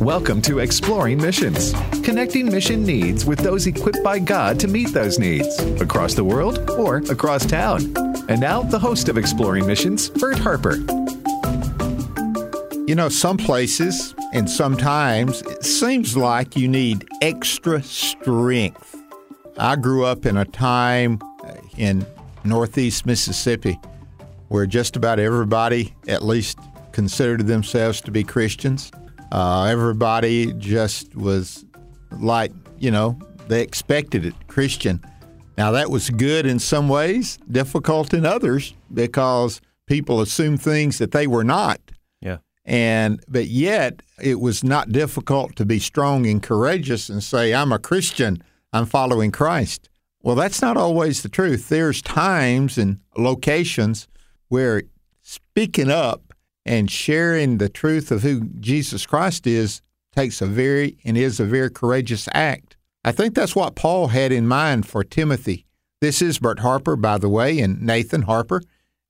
Welcome to Exploring Missions, connecting mission needs with those equipped by God to meet those needs across the world or across town. And now, the host of Exploring Missions, Bert Harper. You know, some places and sometimes it seems like you need extra strength. I grew up in a time uh, in northeast Mississippi where just about everybody at least considered themselves to be Christians. Uh, everybody just was like, you know, they expected it Christian. Now, that was good in some ways, difficult in others because people assumed things that they were not. Yeah. And, but yet, it was not difficult to be strong and courageous and say, I'm a Christian, I'm following Christ. Well, that's not always the truth. There's times and locations where speaking up and sharing the truth of who Jesus Christ is takes a very and is a very courageous act. I think that's what Paul had in mind for Timothy. This is Bert Harper, by the way, and Nathan Harper.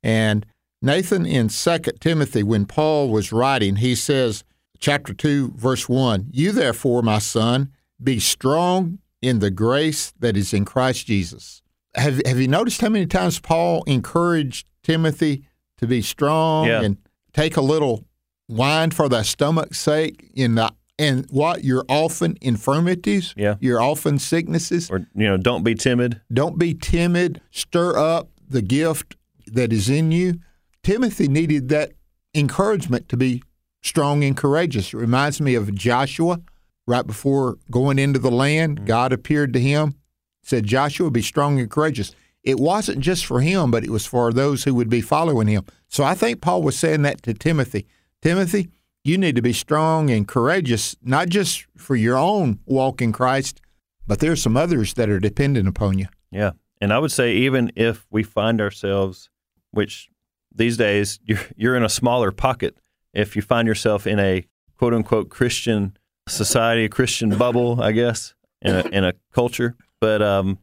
And Nathan in 2 Timothy, when Paul was writing, he says, chapter 2, verse 1 You therefore, my son, be strong in the grace that is in Christ Jesus. Have, have you noticed how many times Paul encouraged Timothy to be strong yeah. and take a little wine for thy stomach's sake in the and what your often infirmities, yeah. your often sicknesses, or you know, don't be timid. Don't be timid. Stir up the gift that is in you. Timothy needed that encouragement to be strong and courageous. It reminds me of Joshua right before going into the land. Mm-hmm. God appeared to him, said, "Joshua, be strong and courageous." It wasn't just for him, but it was for those who would be following him. So I think Paul was saying that to Timothy. Timothy, you need to be strong and courageous, not just for your own walk in Christ, but there's some others that are dependent upon you. Yeah. And I would say, even if we find ourselves, which these days you're, you're in a smaller pocket, if you find yourself in a quote unquote Christian society, a Christian bubble, I guess, in a, in a culture, but um,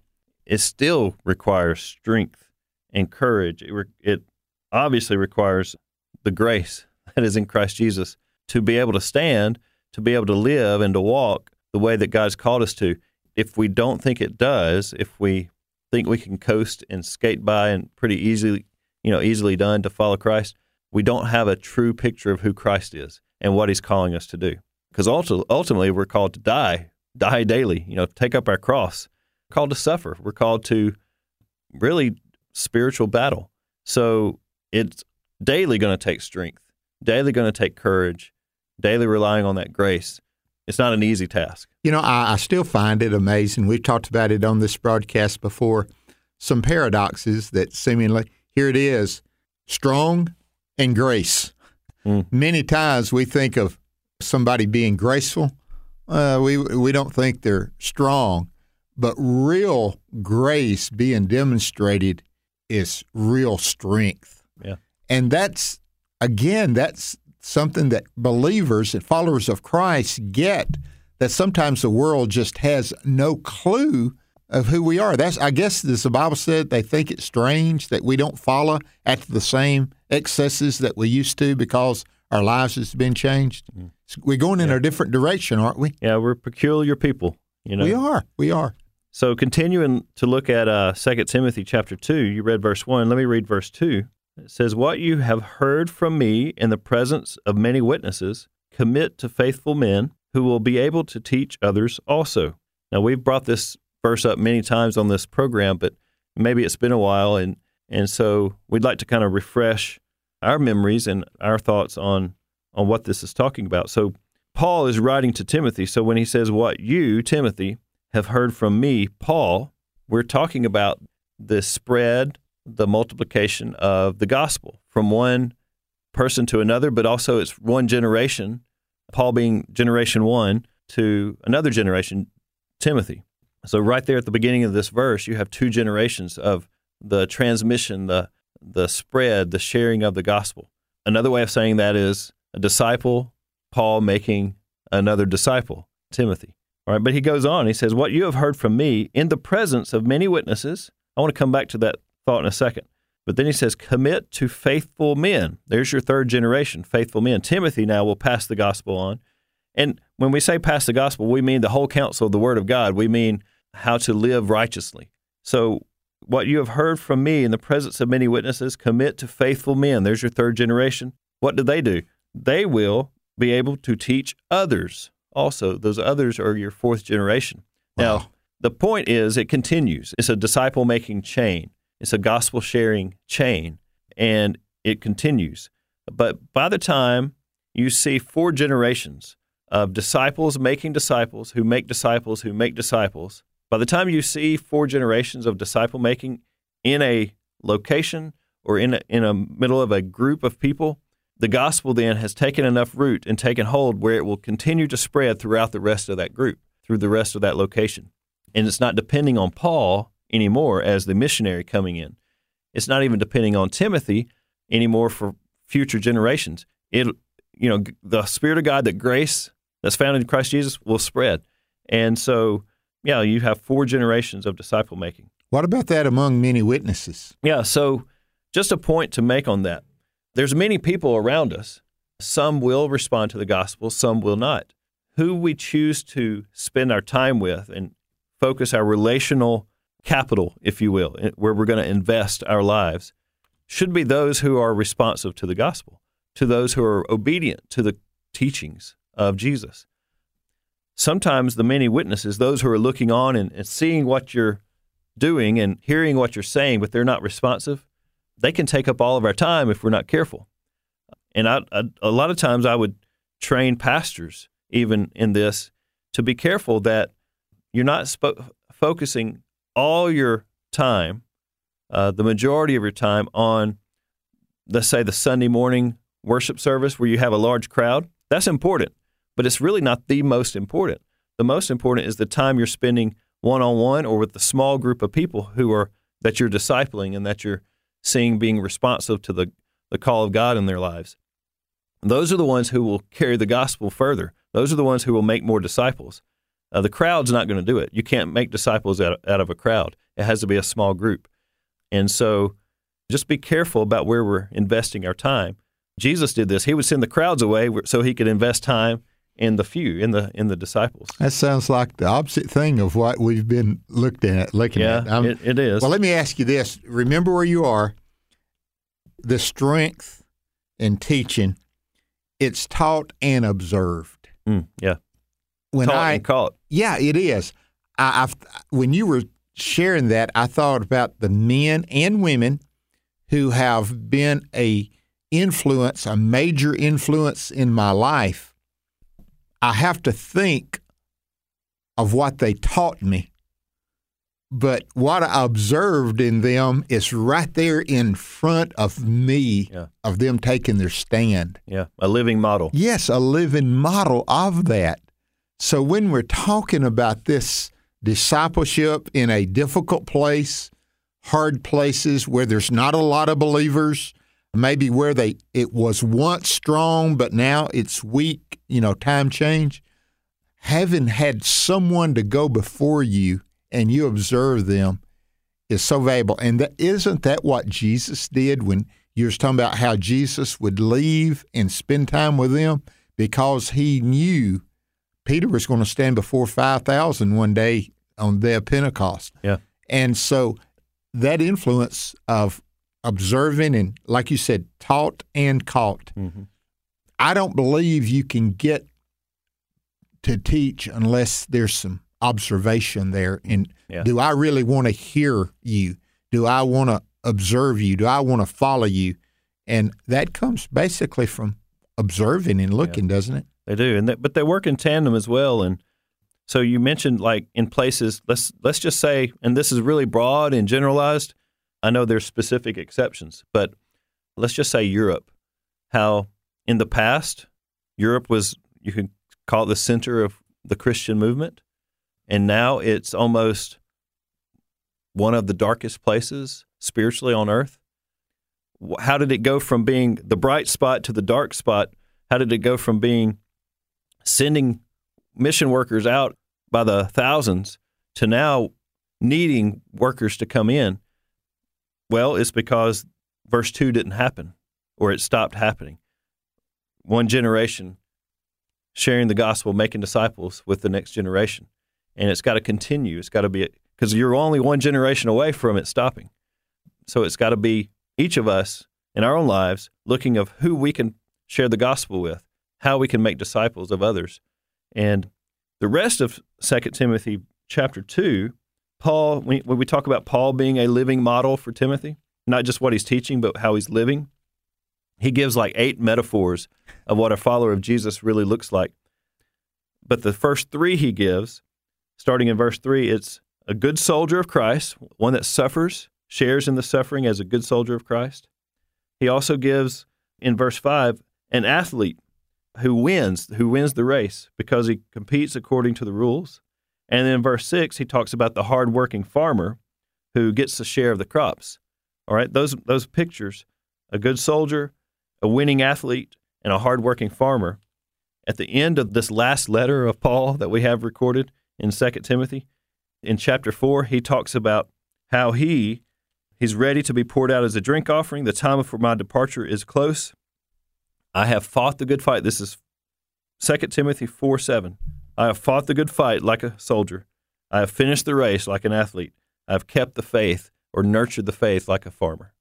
it still requires strength and courage. It, re- it obviously requires the grace that is in Christ Jesus to be able to stand, to be able to live, and to walk the way that God's called us to. If we don't think it does, if we think we can coast and skate by and pretty easily, you know, easily done to follow Christ, we don't have a true picture of who Christ is and what He's calling us to do. Because ultimately, we're called to die, die daily. You know, take up our cross. We're called to suffer. We're called to really spiritual battle. So it's daily going to take strength, daily going to take courage, daily relying on that grace. It's not an easy task. You know, I, I still find it amazing. We've talked about it on this broadcast before. Some paradoxes that seemingly here it is strong and grace. Mm. Many times we think of somebody being graceful. Uh, we we don't think they're strong, but real grace being demonstrated is real strength. Yeah. And that's again, that's something that believers and followers of Christ get that sometimes the world just has no clue of who we are. That's I guess as the Bible said they think it's strange that we don't follow after the same excesses that we used to because our lives has been changed. Mm. We're going in yeah. a different direction, aren't we? Yeah, we're peculiar people. You know, we are. We are. So continuing to look at uh, 2 Timothy chapter 2, you read verse 1. Let me read verse 2. It says, What you have heard from me in the presence of many witnesses, commit to faithful men who will be able to teach others also. Now, we've brought this verse up many times on this program, but maybe it's been a while. And, and so we'd like to kind of refresh our memories and our thoughts on, on what this is talking about. So, Paul is writing to Timothy. So, when he says, What you, Timothy, have heard from me, Paul, we're talking about the spread the multiplication of the gospel from one person to another, but also it's one generation, Paul being generation one, to another generation, Timothy. So, right there at the beginning of this verse, you have two generations of the transmission, the the spread, the sharing of the gospel. Another way of saying that is a disciple, Paul making another disciple, Timothy. All right, but he goes on. He says, "What you have heard from me in the presence of many witnesses." I want to come back to that thought in a second. But then he says, "Commit to faithful men." There's your third generation, faithful men. Timothy now will pass the gospel on. And when we say pass the gospel, we mean the whole counsel of the word of God. We mean how to live righteously. So what you have heard from me in the presence of many witnesses, commit to faithful men. There's your third generation. What do they do? They will be able to teach others also. Those others are your fourth generation. Wow. Now, the point is it continues. It's a disciple making chain, it's a gospel sharing chain, and it continues. But by the time you see four generations of disciples making disciples who make disciples who make disciples, by the time you see four generations of disciple making in a location or in a, in a middle of a group of people, the gospel then has taken enough root and taken hold where it will continue to spread throughout the rest of that group, through the rest of that location. And it's not depending on Paul anymore as the missionary coming in. It's not even depending on Timothy anymore for future generations. It, you know, the Spirit of God, that grace that's found in Christ Jesus will spread. And so yeah, you have four generations of disciple making. What about that among many witnesses? Yeah, so just a point to make on that. There's many people around us. Some will respond to the gospel, some will not. Who we choose to spend our time with and focus our relational capital, if you will, where we're going to invest our lives, should be those who are responsive to the gospel, to those who are obedient to the teachings of Jesus sometimes the many witnesses, those who are looking on and, and, seeing what you're doing and hearing what you're saying, but they're not responsive, they can take up all of our time if we're not careful. And I, I, a lot of times I would train pastors, even in this, to be careful that you're not spo- focusing all your time, uh, the majority of your time, on, let's say, the Sunday morning worship service where you have a large crowd. That's important but it's really not the most important. The most important is the time you're spending one on one or with the small group of people who are that you're discipling and that you're seeing being responsive to the, the call of God in their lives. Those are the ones who will carry the gospel further. Those are the ones who will make more disciples. Uh, the crowd's not going to do it. You can't make disciples out, out of a crowd. It has to be a small group. And so just be careful about where we're investing our time. Jesus did this. He would send the crowds away so he could invest time in the few in the in the disciples. That sounds like the opposite thing of what we've been looked at looking yeah, at. Yeah, it, it is. Well, let me ask you this: Remember where you are. The strength in teaching, it's taught and observed. Mm, yeah. When taught I and caught. Yeah, it is. I, I've when you were sharing that, I thought about the men and women who have been a influence, a major influence in my life I have to think of what they taught me. But what I observed in them is right there in front of me, yeah. of them taking their stand. Yeah, a living model. Yes, a living model of that. So when we're talking about this discipleship in a difficult place, hard places where there's not a lot of believers, maybe where they it was once strong but now it's weak you know time change. Having had someone to go before you and you observe them is so valuable. And that isn't that what jesus did when you were talking about how jesus would leave and spend time with them? Because he knew peter was going to stand before 5000 one day on their pentecost. Yeah. And so that influence of observing and, like you said, taught and caught. Mm-hmm. I don't believe you can get to teach unless there's some observation there. And yeah. do I really want to hear you? Do I want to observe you? Do I want to follow you? And that comes basically from observing and looking, yeah. doesn't it? They do, and they, but they work in tandem as well. And so you mentioned like in places. Let's let's just say, and this is really broad and generalized I know there's specific exceptions, but let's just say Europe, how in the past, Europe was, you could call it the center of the Christian movement. And now it's almost one of the darkest places spiritually on earth? How did it go from being the bright spot to the dark spot? How did it go from being sending mission workers out by the thousands to now needing workers to come in? Well, it's because verse 2 didn't happen or it stopped happening. One generation sharing the gospel, making disciples with the next generation. And it's got to continue. It's got to be because you're only one generation away from it stopping. So it's got to be each of us in our own lives looking of who we can share the gospel with, how we can make disciples of others. And the rest of 2 Timothy chapter 2, Paul, when we talk about Paul being a living model for Timothy, not just what he's teaching, but how he's living, he gives like eight metaphors of what a follower of Jesus really looks like. But the first three he gives, starting in verse 3, it's a good soldier of Christ, one that suffers, shares in the suffering as a good soldier of Christ. He also gives in verse 5 an athlete who wins, who wins the race because he competes according to the rules. And then in verse 6 he talks about the hardworking farmer who gets the share of the crops. All right, those those pictures, a good soldier, a winning athlete, and a hardworking farmer. At the end of this last letter of Paul that we have recorded in 2 Timothy, in chapter 4, he talks about how he he's ready to be poured out as a drink offering. The time for my departure is close. I have fought the good fight. This is 2 Timothy 4 7. I have fought the good fight like a soldier. I have finished the race like an athlete. I have kept the faith or nurtured the faith like a farmer.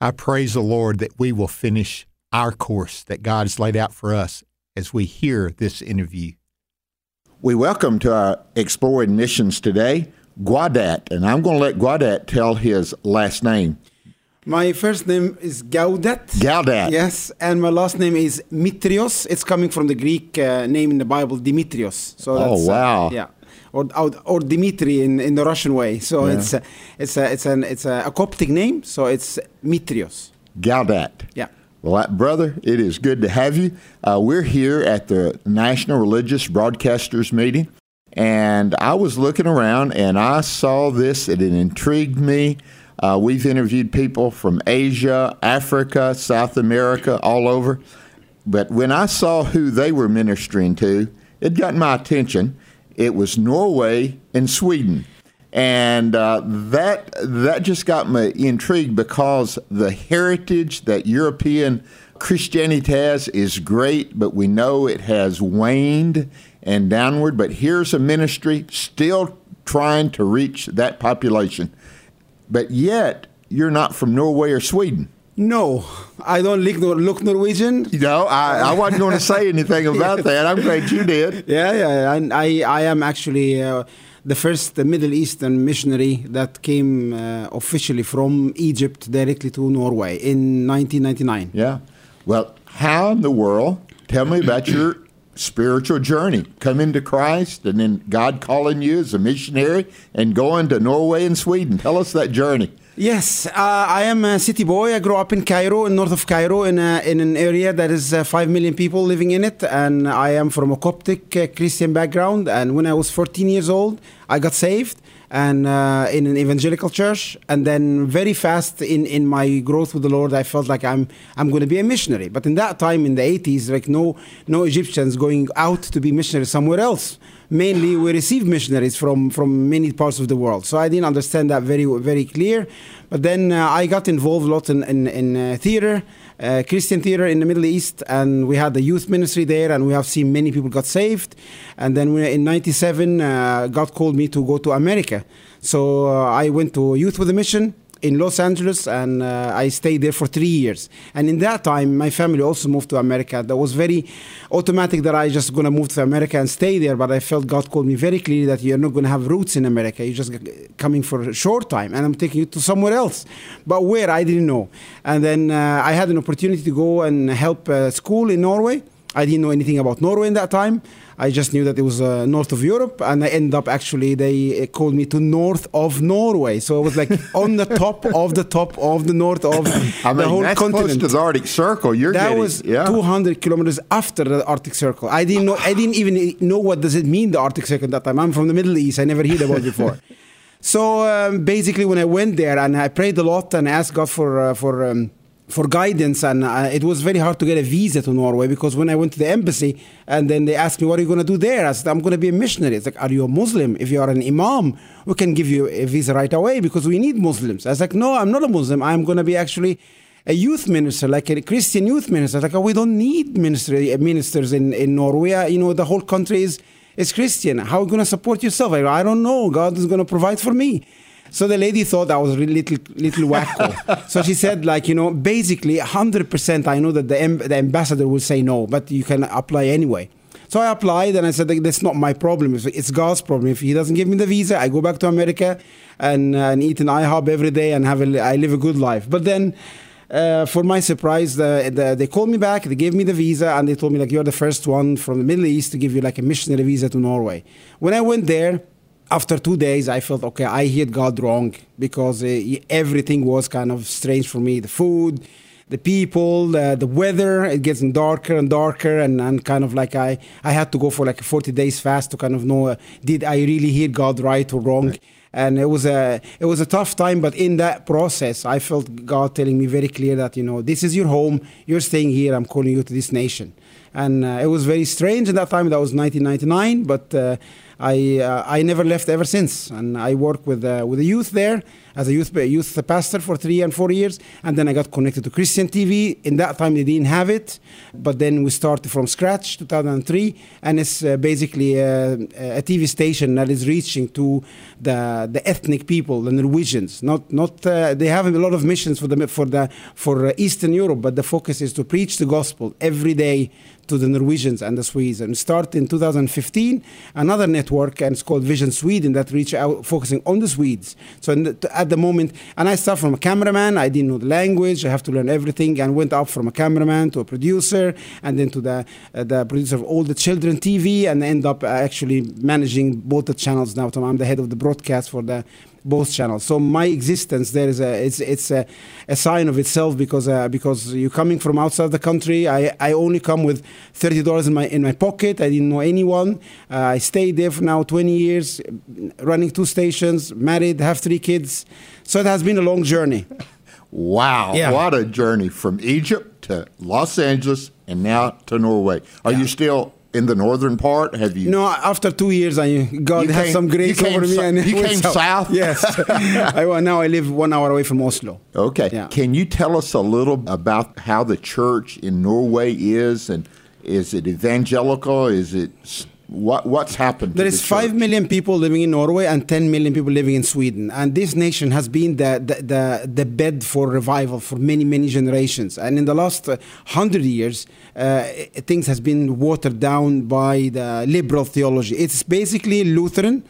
I praise the Lord that we will finish our course that God has laid out for us as we hear this interview. We welcome to our Exploring Missions today Guadat, and I'm going to let Guadat tell his last name. My first name is Gaudet. Gaudat. Yes, and my last name is Mitrios. It's coming from the Greek uh, name in the Bible, Dimitrios. So oh wow! Uh, yeah, or, or, or Dimitri in, in the Russian way. So yeah. it's a, it's a, it's an it's a, a Coptic name. So it's Mitrios. Gaudat. Yeah. Well, brother, it is good to have you. Uh, we're here at the National Religious Broadcasters Meeting, and I was looking around and I saw this, and it intrigued me. Uh, we've interviewed people from Asia, Africa, South America, all over. But when I saw who they were ministering to, it got my attention. It was Norway and Sweden. And uh, that that just got me intrigued because the heritage that European Christianity has is great, but we know it has waned and downward. But here's a ministry still trying to reach that population. But yet, you're not from Norway or Sweden. No, I don't look, look Norwegian. No, I, I wasn't going to say anything about that. I'm glad you did. Yeah, yeah. And I, I am actually uh, the first Middle Eastern missionary that came uh, officially from Egypt directly to Norway in 1999. Yeah. Well, how in the world? Tell me about your spiritual journey. Coming to Christ and then God calling you as a missionary and going to Norway and Sweden. Tell us that journey. Yes, uh, I am a city boy. I grew up in Cairo, in north of Cairo, in, a, in an area that is uh, 5 million people living in it. And I am from a Coptic uh, Christian background. And when I was 14 years old, I got saved and uh, in an evangelical church and then very fast in, in my growth with the lord i felt like i'm i'm going to be a missionary but in that time in the 80s like no no egyptians going out to be missionaries somewhere else mainly we receive missionaries from, from many parts of the world. So I didn't understand that very very clear. But then uh, I got involved a lot in, in, in uh, theater, uh, Christian theater in the Middle East, and we had the youth ministry there, and we have seen many people got saved. And then in '97, uh, God called me to go to America. So uh, I went to Youth with a Mission in Los Angeles, and uh, I stayed there for three years. And in that time, my family also moved to America. That was very automatic that I just gonna move to America and stay there. But I felt God called me very clearly that you're not gonna have roots in America. You're just coming for a short time, and I'm taking you to somewhere else. But where I didn't know. And then uh, I had an opportunity to go and help a school in Norway. I didn't know anything about Norway in that time. I just knew that it was uh, north of Europe, and I ended up actually they uh, called me to north of Norway. So it was like on the top of the top of the north of I mean, the whole that's continent. close to the Arctic Circle. You're that getting, was yeah. 200 kilometers after the Arctic Circle. I didn't know. I didn't even know what does it mean the Arctic Circle at that time. I'm from the Middle East. I never heard about it before. So um, basically, when I went there and I prayed a lot and asked God for uh, for um, for guidance, and uh, it was very hard to get a visa to Norway because when I went to the embassy and then they asked me, "What are you going to do there?" I said, "I'm going to be a missionary." It's like, "Are you a Muslim? If you are an imam, we can give you a visa right away because we need Muslims." I was like, "No, I'm not a Muslim. I'm going to be actually." A youth minister, like a Christian youth minister, like oh, we don't need minister, ministers in, in Norway. Uh, You know, the whole country is is Christian. How are you going to support yourself? I, I don't know. God is going to provide for me. So the lady thought I was a little little wacko. so she said, like you know, basically, hundred percent. I know that the em- the ambassador will say no, but you can apply anyway. So I applied, and I said that's not my problem. It's, God's problem. If He doesn't give me the visa, I go back to America and, and eat an IHOP every day and have a, I live a good life. But then. Uh, for my surprise, the, the, they called me back. They gave me the visa, and they told me like you're the first one from the Middle East to give you like a missionary visa to Norway. When I went there, after two days, I felt okay. I heard God wrong because uh, everything was kind of strange for me. The food, the people, uh, the weather. It gets darker and darker, and, and kind of like I I had to go for like a 40 days fast to kind of know uh, did I really hear God right or wrong. Right. And it was a it was a tough time, but in that process, I felt God telling me very clear that you know this is your home. You're staying here. I'm calling you to this nation and uh, it was very strange at that time. That was 1999, but uh, I uh, I never left ever since, and I worked with uh, with the youth there as a youth youth pastor for three and four years, and then I got connected to Christian TV. In that time, they didn't have it, but then we started from scratch, 2003, and it's uh, basically a, a, TV station that is reaching to the the ethnic people, the Norwegians. Not not uh, they have a lot of missions for the for the for Eastern Europe, but the focus is to preach the gospel every day to the Norwegians and the Swedes. And start in 2015 another network, and it's called Vision Sweden, that reach out focusing on the Swedes. So the, at the moment, and I start from a cameraman. I didn't know the language. I have to learn everything, and went up from a cameraman to a producer, and then to the uh, the producer of all the children TV, and end up actually managing both the channels now. So I'm the head of the broadcast for the both channels. So my existence there is a it's it's a, a sign of itself because uh, because you're coming from outside the country. I, I only come with thirty dollars in my in my pocket. I didn't know anyone. Uh, I stayed there for now twenty years, running two stations, married, have three kids. So it has been a long journey. Wow, yeah. what a journey from Egypt to Los Angeles and now to Norway. Are yeah. you still in the northern part? Have you? No, after two years, I God had some grace over me. and you came south. south? Yes. I, now I live one hour away from Oslo. Okay. Yeah. Can you tell us a little about how the church in Norway is, and is it evangelical? Is it what, what's happened? There is the 5 million people living in Norway and 10 million people living in Sweden. And this nation has been the, the, the, the bed for revival for many, many generations. And in the last uh, 100 years, uh, things has been watered down by the liberal theology. It's basically Lutheran.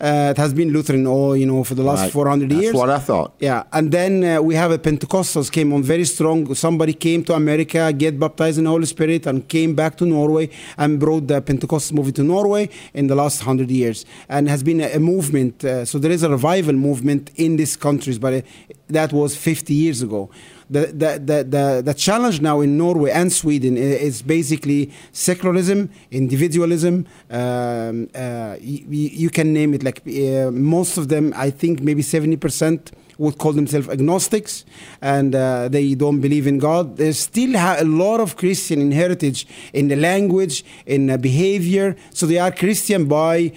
Uh, it has been Lutheran all you know for the last right. 400 years. That's what I thought. Yeah, and then uh, we have a Pentecostals came on very strong. Somebody came to America, get baptized in the Holy Spirit, and came back to Norway and brought the Pentecostal movement to Norway in the last 100 years, and has been a, a movement. Uh, so there is a revival movement in these countries, but uh, that was 50 years ago the, the, the, the, challenge now in Norway and Sweden is basically secularism, individualism. Um, uh, you, you, can name it. Like uh, most of them, I think maybe 70% would call themselves agnostics and uh, they don't believe in God. They still a lot of Christian heritage in the language, in the behavior. So they are Christian by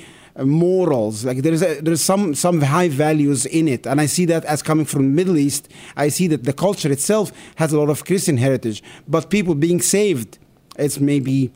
morals like there's a, there's some some high values in it and i see that as coming from the middle east i see that the culture itself has a lot of christian heritage but people being saved it's maybe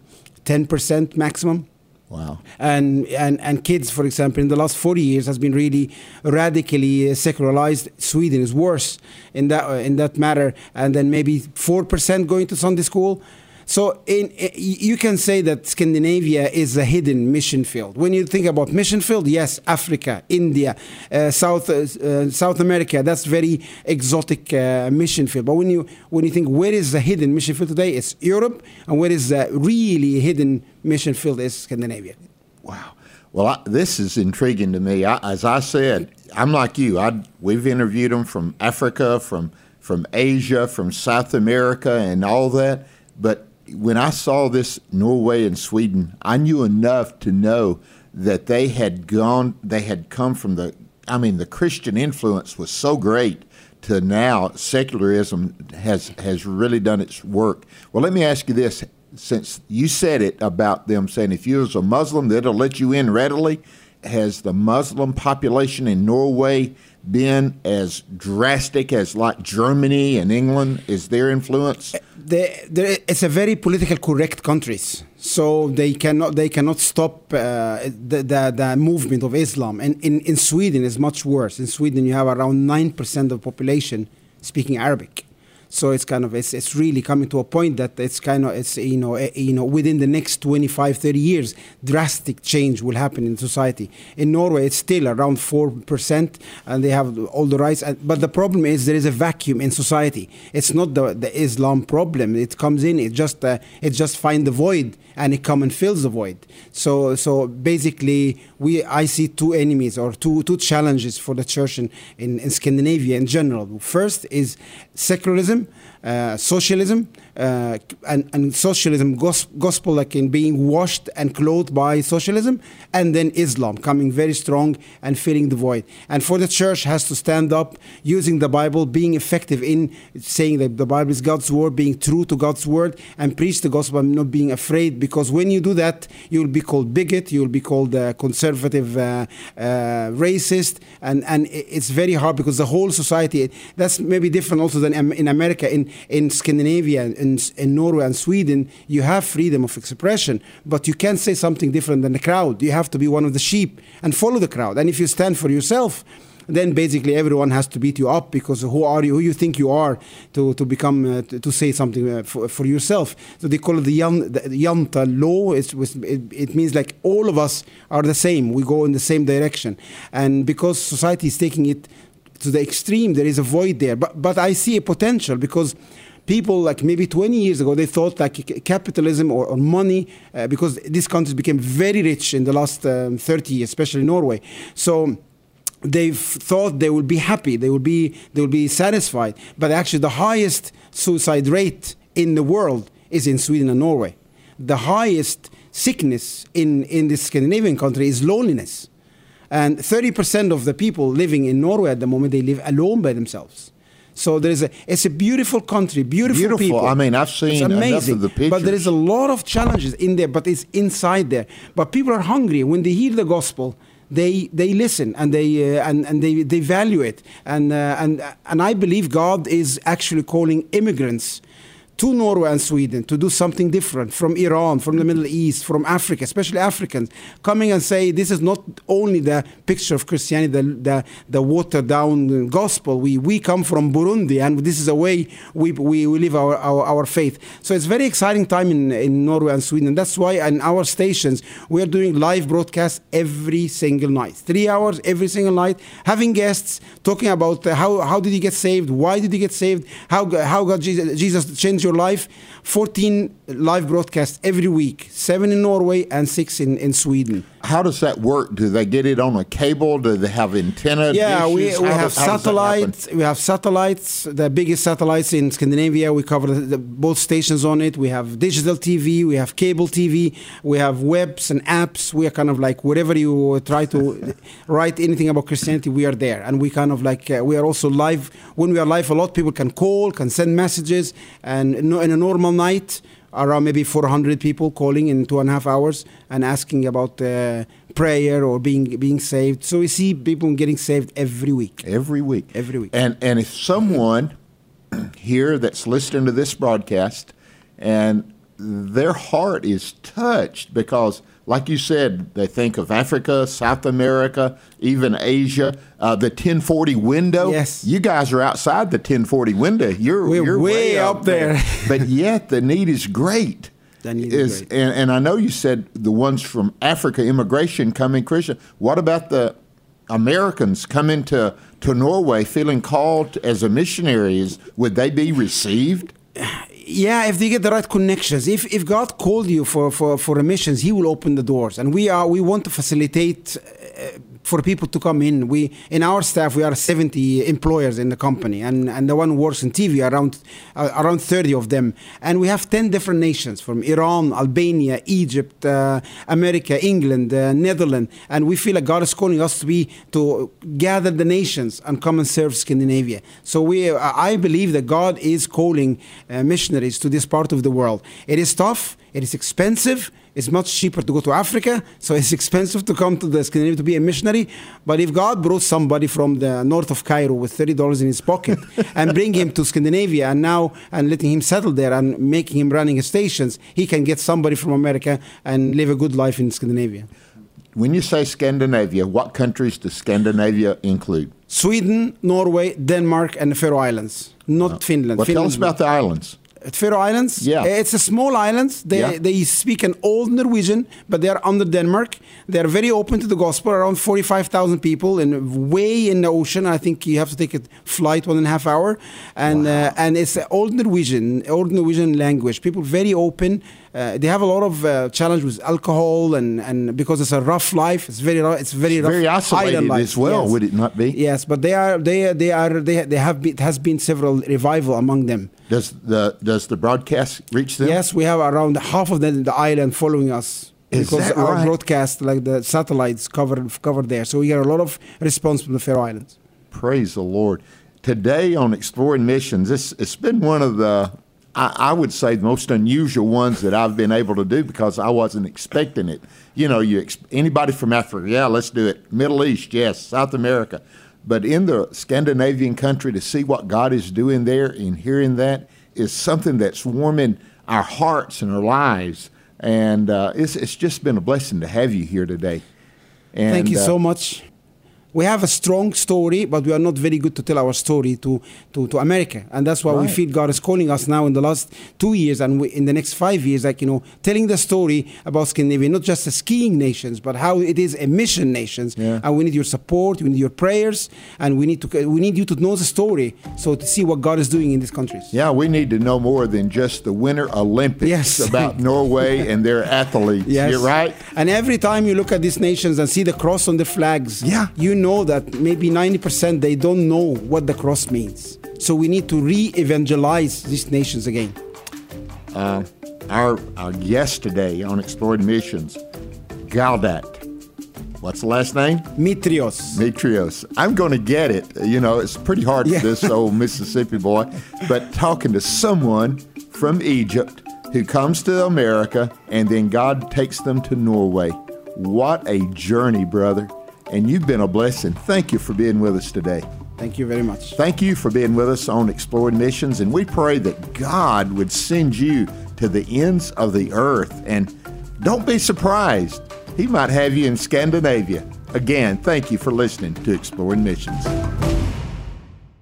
10% maximum Wow. And, and and kids, for example, in the last 40 years has been really radically uh, secularized. Sweden is worse in that uh, in that matter. And then maybe 4% going to Sunday school. So in, you can say that Scandinavia is a hidden mission field. When you think about mission field, yes, Africa, India, uh, South uh, South America, that's very exotic uh, mission field. But when you when you think where is the hidden mission field today, it's Europe, and where is the really hidden mission field is Scandinavia. Wow. Well, I, this is intriguing to me. I, as I said, I'm like you. I, we've interviewed them from Africa, from from Asia, from South America, and all that. But when I saw this Norway and Sweden, I knew enough to know that they had gone, they had come from the I mean, the Christian influence was so great to now secularism has has really done its work. Well, let me ask you this: since you said it about them saying if you're a Muslim, that'll let you in readily, has the Muslim population in Norway been as drastic as like Germany and England? Is their influence? They, they, it's a very political correct countries, so they cannot they cannot stop uh, the, the, the movement of Islam. And in, in Sweden, it's much worse. In Sweden, you have around nine percent of the population speaking Arabic. So it's kind of it's, it's really coming to a point that it's kind of it's you know eh, you know within the next 25 30 years drastic change will happen in society. In Norway it's still around 4% and they have all the rights but the problem is there is a vacuum in society. It's not the, the Islam problem. It comes in it just uh, it just find the void and it come and fills the void. So so basically we I see two enemies or two two challenges for the church in, in, in Scandinavia in general. First is secularism uh, socialism uh, and, and, socialism gos- gospel like in being washed and clothed by socialism and then islam coming very strong and filling the void. And for the church has to stand up using the bible being effective in saying that the bible is god's word being true to god's word and preach the gospel and not being afraid because when you do that you will be called bigot you will be called uh, conservative uh, racist and, and it's very hard because the whole society that's maybe different also than in america in in Scandinavia, in, in Norway and Sweden, you have freedom of expression, but you can't say something different than the crowd. You have to be one of the sheep and follow the crowd. And if you stand for yourself, then basically everyone has to beat you up because who are you? Who you think you are to to become uh, to, to, say something uh, for, for yourself? So they call it the, Jan, the Jante law. It's, it, it means like all of us are the same. We go in the same direction, and because society is taking it to the extreme, there is a void there. But, but I see a potential because people like maybe 20 years ago they thought like capitalism or, or money uh, because these countries became very rich in the last um, 30 years especially norway. So they thought they would be happy they would be they would be satisfied. But actually the highest suicide rate in the world is in sweden and norway. The highest sickness in in this scandinavian country is loneliness and 30% of the people living in Norway at the moment, they live alone by themselves. So there is a, it's a beautiful country, beautiful, beautiful. people. I mean, I've seen it's amazing, the pictures. But there is a lot of challenges in there, but it's inside there. But people are hungry when they hear the gospel. They, they listen and they uh, and, and they, they value it and uh, and and I believe God is actually calling immigrants to Norway and Sweden to do something different from Iran, from the Middle East, from Africa, especially Africans, coming and say this is not only the picture of Christianity, the, the, the watered down gospel. We, we come from Burundi and this is a way we, we, we live our, our, our faith. So it's very exciting time in, in Norway and Sweden. That's why in our stations we are doing live broadcasts every single night, three hours every single night, having guests talking about how, how did he get saved, why did he get saved, how, how God Jesus, Jesus changed your your life 14 live broadcasts every week, seven in Norway and six in, in Sweden. How does that work? Do they get it on a cable? Do they have antenna? Yeah, dishes? we, we how have satellites. We have satellites, the biggest satellites in Scandinavia. We cover the, the, both stations on it. We have digital TV, we have cable TV, we have webs and apps. We are kind of like wherever you try to write anything about Christianity, we are there. And we kind of like, uh, we are also live. When we are live, a lot of people can call, can send messages. And in a normal night, around maybe 400 people calling in two and a half hours and asking about uh, prayer or being being saved. So we see people getting saved every week. Every week. Every week. And and if someone here that's listening to this broadcast and their heart is touched because like you said, they think of Africa, South America, even Asia. Uh, the 1040 window. Yes. You guys are outside the 1040 window. You're, We're you're way, way up there. there. but yet the need is great. The need is, is great. And, and I know you said the ones from Africa, immigration coming Christian. What about the Americans coming to, to Norway feeling called as a missionaries? Would they be received? yeah, if they get the right connections, if if God called you for for for missions, He will open the doors, and we are we want to facilitate. Uh, for people to come in. We in our staff we are 70 employers in the company, and, and the one who works in TV around uh, around 30 of them, and we have 10 different nations from Iran, Albania, Egypt, uh, America, England, uh, Netherlands, and we feel like God is calling us to be to gather the nations and come and serve Scandinavia. So we, I believe that God is calling uh, missionaries to this part of the world. It is tough. It is expensive. It's much cheaper to go to Africa, so it's expensive to come to the Scandinavia to be a missionary. But if God brought somebody from the north of Cairo with thirty dollars in his pocket and bring him to Scandinavia and now and letting him settle there and making him running stations, he can get somebody from America and live a good life in Scandinavia. When you say Scandinavia, what countries does Scandinavia include? Sweden, Norway, Denmark, and the Faroe Islands, not Finland. Well, tell us about the islands. Faroe Islands. Yeah. It's a small island. They, Yeah. they speak an old Norwegian, but they are under Denmark. They are very open to the gospel. Around 45,000 people and way in the ocean. I think you have to take a flight one and a half hour. And uh, and it's an old Norwegian, old Norwegian language. People very open. Uh, they have a lot of uh, challenge with alcohol and, and because it's a rough life. It's very rough. It's very rough. Very isolated life. as well, Yes. would it not be? Yes, but they are they they are they they have been, it has been several revival among them. Does the does the broadcast reach them? Yes, we have around half of the, the island following us Is because our right? broadcast, like the satellites, covered covered there. So we get a lot of response from the Faroe Islands. Praise the Lord. Today on Exploring Missions, this it's been one of the I, I would say the most unusual ones that I've been able to do because I wasn't expecting it. You know, you ex- anybody from Africa, yeah, let's do it. Middle East, yes. South America, but in the Scandinavian country to see what God is doing there and hearing that is something that's warming our hearts and our lives, and uh, it's it's just been a blessing to have you here today. And, Thank you uh, so much. We have a strong story, but we are not very good to tell our story to, to, to America. And that's why we feel God is calling us now in the last two years and we, in the next five years, like, you know, telling the story about Scandinavia, not just the skiing nations, but how it is a mission nations. Yeah. And we need your support, we need your prayers, and we need, to, we need you to know the story so to see what God is doing in these countries. Yeah, we need to know more than just the Winter Olympics Yes. about Norway and their athletes. Yes. You're right. And every time you look at these nations and see the cross on the flags, Yeah. you know that maybe 90% they don't know what the cross means. So we need to re-evangelize these nations again. Uh, our, our guest today on Exploring Missions, Galdat. What's the last name? Mitrios. Mitrios. I'm going to get it. You know, it's pretty hard Yeah. for this old Mississippi boy. But talking to someone from Egypt who comes to America and then God takes them to Norway. What a journey, brother. And you've been a blessing. Thank you for being with us today. Thank you very much. Thank you for being with us on Exploring Missions, and we pray that God would send you to the ends of the earth. And don't be surprised, He might have you in Scandinavia. Again, thank you for listening to Exploring Missions.